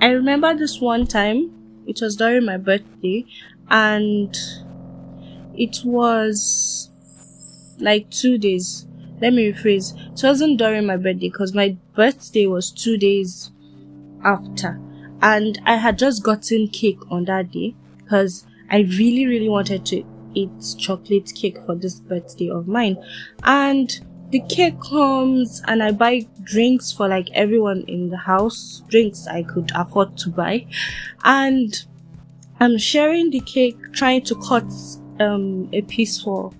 I remember this one time, it was during my birthday, and it was like two days. Let me rephrase. It wasn't during my birthday because my birthday was two days after. And I had just gotten cake on that day because I really, really wanted to eat chocolate cake for this birthday of mine. And the cake comes and I buy drinks for like everyone in the house, drinks I could afford to buy. And I'm sharing the cake, trying to cut um, a piece for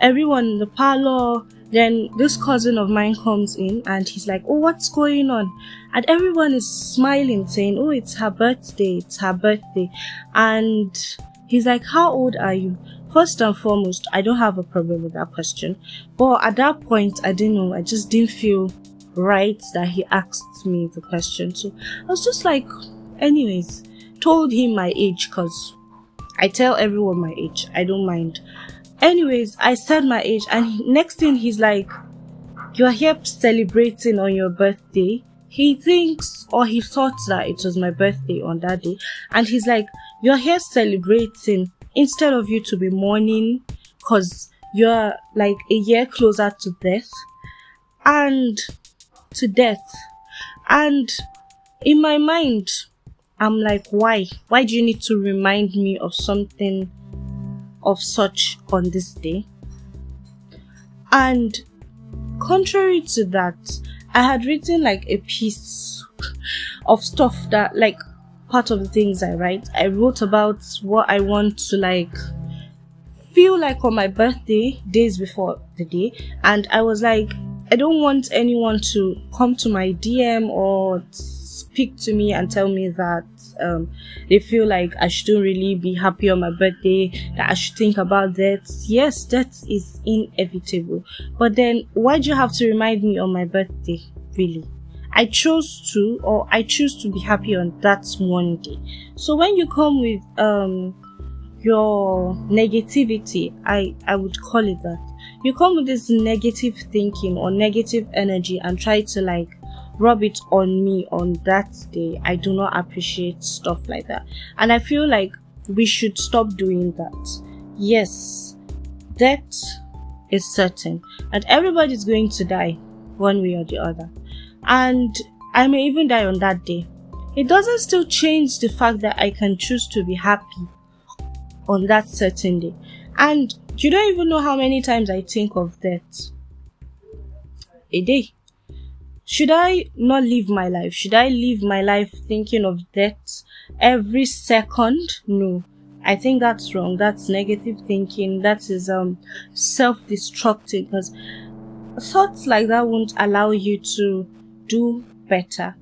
everyone in the parlor. Then this cousin of mine comes in and he's like, Oh, what's going on? And everyone is smiling, saying, Oh, it's her birthday, it's her birthday. And he's like, How old are you? First and foremost, I don't have a problem with that question. But at that point, I didn't know. I just didn't feel right that he asked me the question. So I was just like, anyways, told him my age because I tell everyone my age. I don't mind. Anyways, I said my age, and next thing he's like, You're here celebrating on your birthday. He thinks or he thought that it was my birthday on that day, and he's like, You're here celebrating instead of you to be mourning because you're like a year closer to death and to death. And in my mind, I'm like, why? Why do you need to remind me of something of such on this day? And contrary to that, I had written like a piece of stuff that like part of the things I write. I wrote about what I want to like feel like on my birthday, days before the day, and I was like, I don't want anyone to come to my DM or speak to me and tell me that um, they feel like I shouldn't really be happy on my birthday, that I should think about that. Yes, that is inevitable. But then, why do you have to remind me on my birthday? Really? I chose to, or I choose to be happy on that one day. So when you come with um your negativity, I I would call it that. You come with this negative thinking or negative energy and try to like rub it on me on that day. I do not appreciate stuff like that. And I feel like we should stop doing that. Yes, death is certain and everybody's going to die one way or the other and I may even die on that day. It doesn't still change the fact that I can choose to be happy on that certain day. And you don't even know how many times I think of that a day. Should I not live my life? Should I live my life thinking of death every second? No. I think that's wrong. That's negative thinking. That is um self-destructive because thoughts like that won't allow you to do better.